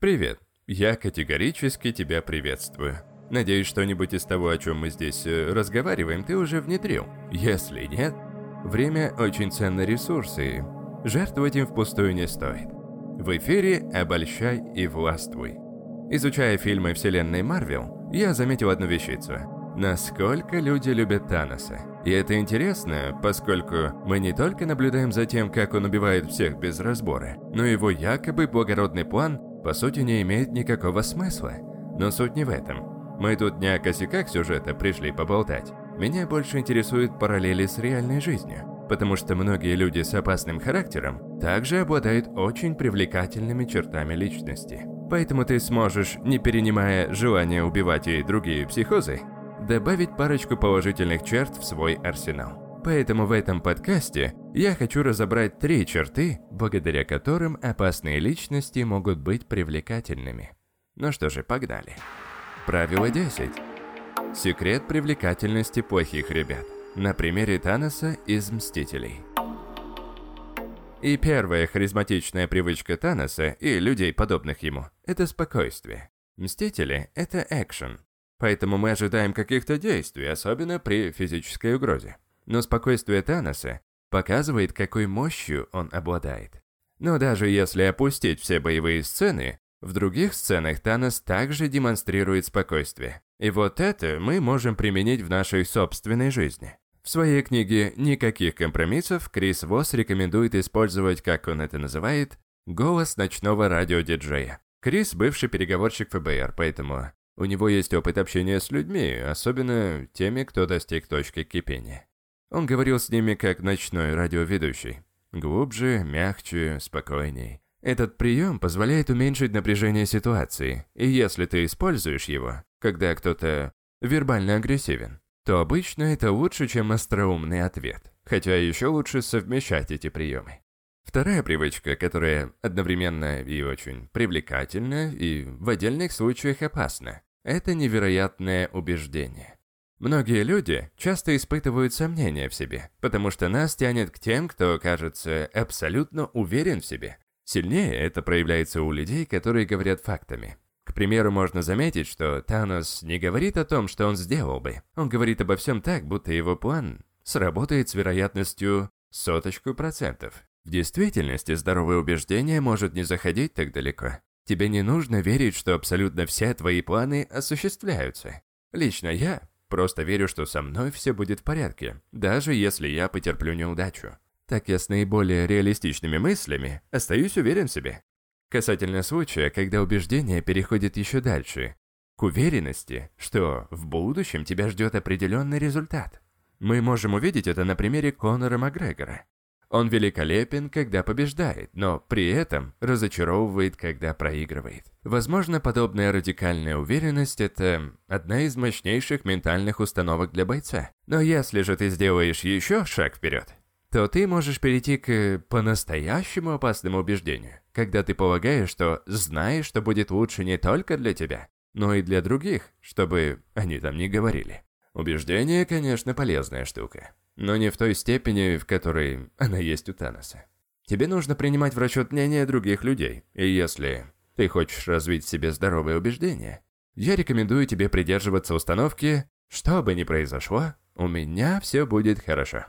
Привет. Я категорически тебя приветствую. Надеюсь, что-нибудь из того, о чем мы здесь э, разговариваем, ты уже внедрил. Если нет, время очень ценный ресурс, и жертвовать им впустую не стоит. В эфире «Обольщай и властвуй». Изучая фильмы вселенной Марвел, я заметил одну вещицу. Насколько люди любят Таноса. И это интересно, поскольку мы не только наблюдаем за тем, как он убивает всех без разбора, но его якобы благородный план, по сути, не имеет никакого смысла. Но суть не в этом. Мы тут не о косяках сюжета пришли поболтать. Меня больше интересуют параллели с реальной жизнью, потому что многие люди с опасным характером также обладают очень привлекательными чертами личности. Поэтому ты сможешь, не перенимая желание убивать и другие психозы, добавить парочку положительных черт в свой арсенал. Поэтому в этом подкасте я хочу разобрать три черты, благодаря которым опасные личности могут быть привлекательными. Ну что же, погнали. Правило 10. Секрет привлекательности плохих ребят. На примере Таноса из «Мстителей». И первая харизматичная привычка Таноса и людей, подобных ему, это спокойствие. Мстители – это экшен. Поэтому мы ожидаем каких-то действий, особенно при физической угрозе. Но спокойствие Таноса показывает, какой мощью он обладает. Но даже если опустить все боевые сцены, в других сценах Танос также демонстрирует спокойствие. И вот это мы можем применить в нашей собственной жизни. В своей книге «Никаких компромиссов» Крис Восс рекомендует использовать, как он это называет, голос ночного радиодиджея. Крис – бывший переговорщик ФБР, поэтому у него есть опыт общения с людьми, особенно теми, кто достиг точки кипения. Он говорил с ними как ночной радиоведущий. Глубже, мягче, спокойней. Этот прием позволяет уменьшить напряжение ситуации, и если ты используешь его, когда кто-то вербально агрессивен, то обычно это лучше, чем остроумный ответ, хотя еще лучше совмещать эти приемы. Вторая привычка, которая одновременно и очень привлекательна, и в отдельных случаях опасна, это невероятное убеждение. Многие люди часто испытывают сомнения в себе, потому что нас тянет к тем, кто кажется абсолютно уверен в себе. Сильнее это проявляется у людей, которые говорят фактами. К примеру, можно заметить, что Танос не говорит о том, что он сделал бы. Он говорит обо всем так, будто его план сработает с вероятностью соточку процентов. В действительности здоровое убеждение может не заходить так далеко. Тебе не нужно верить, что абсолютно все твои планы осуществляются. Лично я просто верю, что со мной все будет в порядке, даже если я потерплю неудачу. Так я с наиболее реалистичными мыслями остаюсь уверен в себе. Касательно случая, когда убеждение переходит еще дальше, к уверенности, что в будущем тебя ждет определенный результат. Мы можем увидеть это на примере Конора Макгрегора. Он великолепен, когда побеждает, но при этом разочаровывает, когда проигрывает. Возможно, подобная радикальная уверенность – это одна из мощнейших ментальных установок для бойца. Но если же ты сделаешь еще шаг вперед, то ты можешь перейти к по-настоящему опасному убеждению, когда ты полагаешь, что знаешь, что будет лучше не только для тебя, но и для других, чтобы они там не говорили. Убеждение, конечно, полезная штука, но не в той степени, в которой она есть у Таноса. Тебе нужно принимать в расчет мнение других людей, и если ты хочешь развить в себе здоровое убеждение, я рекомендую тебе придерживаться установки «что бы ни произошло, у меня все будет хорошо».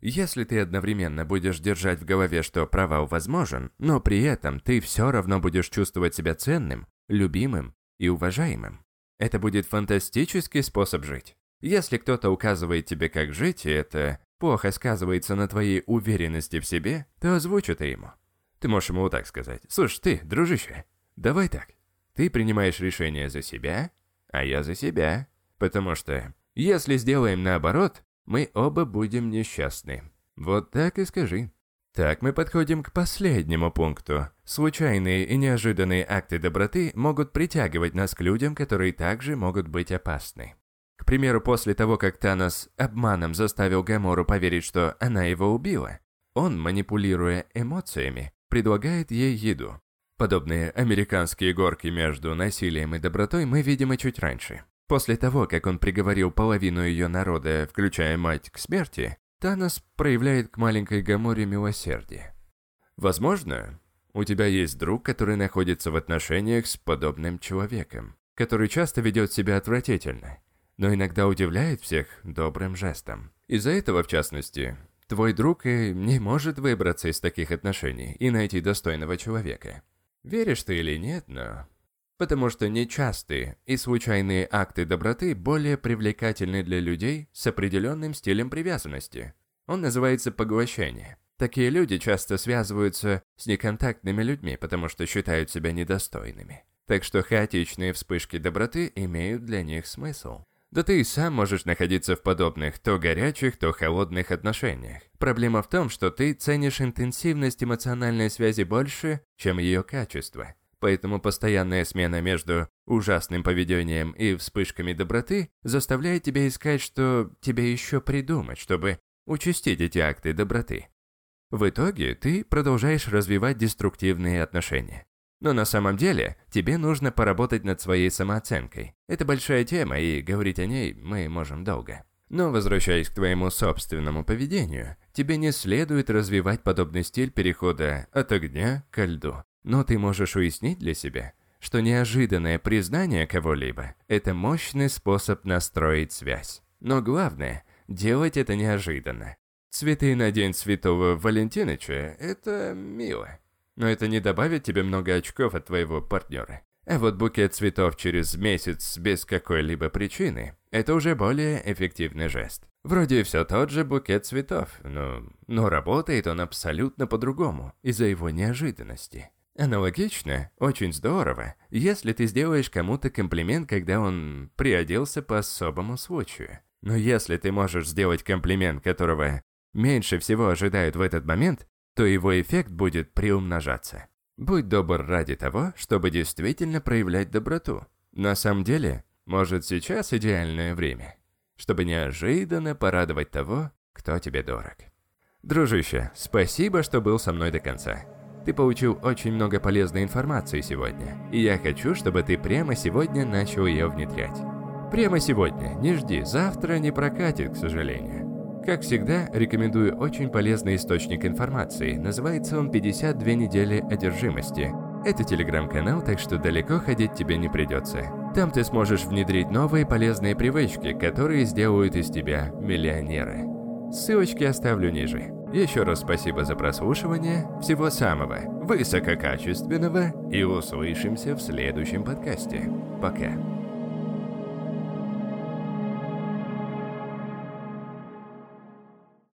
Если ты одновременно будешь держать в голове, что провал возможен, но при этом ты все равно будешь чувствовать себя ценным, любимым и уважаемым, это будет фантастический способ жить. Если кто-то указывает тебе, как жить, и это плохо сказывается на твоей уверенности в себе, то озвучь это ему. Ты можешь ему так сказать. «Слушай, ты, дружище, давай так. Ты принимаешь решение за себя, а я за себя. Потому что, если сделаем наоборот, мы оба будем несчастны. Вот так и скажи. Так мы подходим к последнему пункту. Случайные и неожиданные акты доброты могут притягивать нас к людям, которые также могут быть опасны. К примеру, после того, как Танос обманом заставил Гамору поверить, что она его убила, он, манипулируя эмоциями, предлагает ей еду. Подобные американские горки между насилием и добротой мы видим и чуть раньше. После того, как он приговорил половину ее народа, включая мать, к смерти, Танос проявляет к маленькой Гаморе милосердие. Возможно, У тебя есть друг, который находится в отношениях с подобным человеком, который часто ведет себя отвратительно, но иногда удивляет всех добрым жестом. Из-за этого, в частности, твой друг и не может выбраться из таких отношений и найти достойного человека. Веришь ты или нет, но... Потому что нечастые и случайные акты доброты более привлекательны для людей с определенным стилем привязанности. Он называется поглощение. Такие люди часто связываются с неконтактными людьми, потому что считают себя недостойными. Так что хаотичные вспышки доброты имеют для них смысл. Да ты и сам можешь находиться в подобных то горячих, то холодных отношениях. Проблема в том, что ты ценишь интенсивность эмоциональной связи больше, чем ее качество. Поэтому постоянная смена между ужасным поведением и вспышками доброты заставляет тебя искать, что тебе еще придумать, чтобы участить эти акты доброты. В итоге ты продолжаешь развивать деструктивные отношения. Но на самом деле тебе нужно поработать над своей самооценкой. Это большая тема, и говорить о ней мы можем долго. Но возвращаясь к твоему собственному поведению, тебе не следует развивать подобный стиль перехода от огня к льду. Но ты можешь уяснить для себя, что неожиданное признание кого-либо – это мощный способ настроить связь. Но главное – делать это неожиданно. Цветы на День Святого Валентиныча – это мило. Но это не добавит тебе много очков от твоего партнера. А вот букет цветов через месяц без какой-либо причины – это уже более эффективный жест. Вроде все тот же букет цветов, но, но работает он абсолютно по-другому из-за его неожиданности. Аналогично, очень здорово, если ты сделаешь кому-то комплимент, когда он приоделся по особому случаю. Но если ты можешь сделать комплимент, которого меньше всего ожидают в этот момент, то его эффект будет приумножаться. Будь добр ради того, чтобы действительно проявлять доброту. На самом деле, может сейчас идеальное время, чтобы неожиданно порадовать того, кто тебе дорог. Дружище, спасибо, что был со мной до конца. Ты получил очень много полезной информации сегодня, и я хочу, чтобы ты прямо сегодня начал ее внедрять. Прямо сегодня, не жди, завтра не прокатит, к сожалению. Как всегда, рекомендую очень полезный источник информации. Называется он «52 недели одержимости». Это телеграм-канал, так что далеко ходить тебе не придется. Там ты сможешь внедрить новые полезные привычки, которые сделают из тебя миллионера. Ссылочки оставлю ниже. Еще раз спасибо за прослушивание. Всего самого высококачественного и услышимся в следующем подкасте. Пока.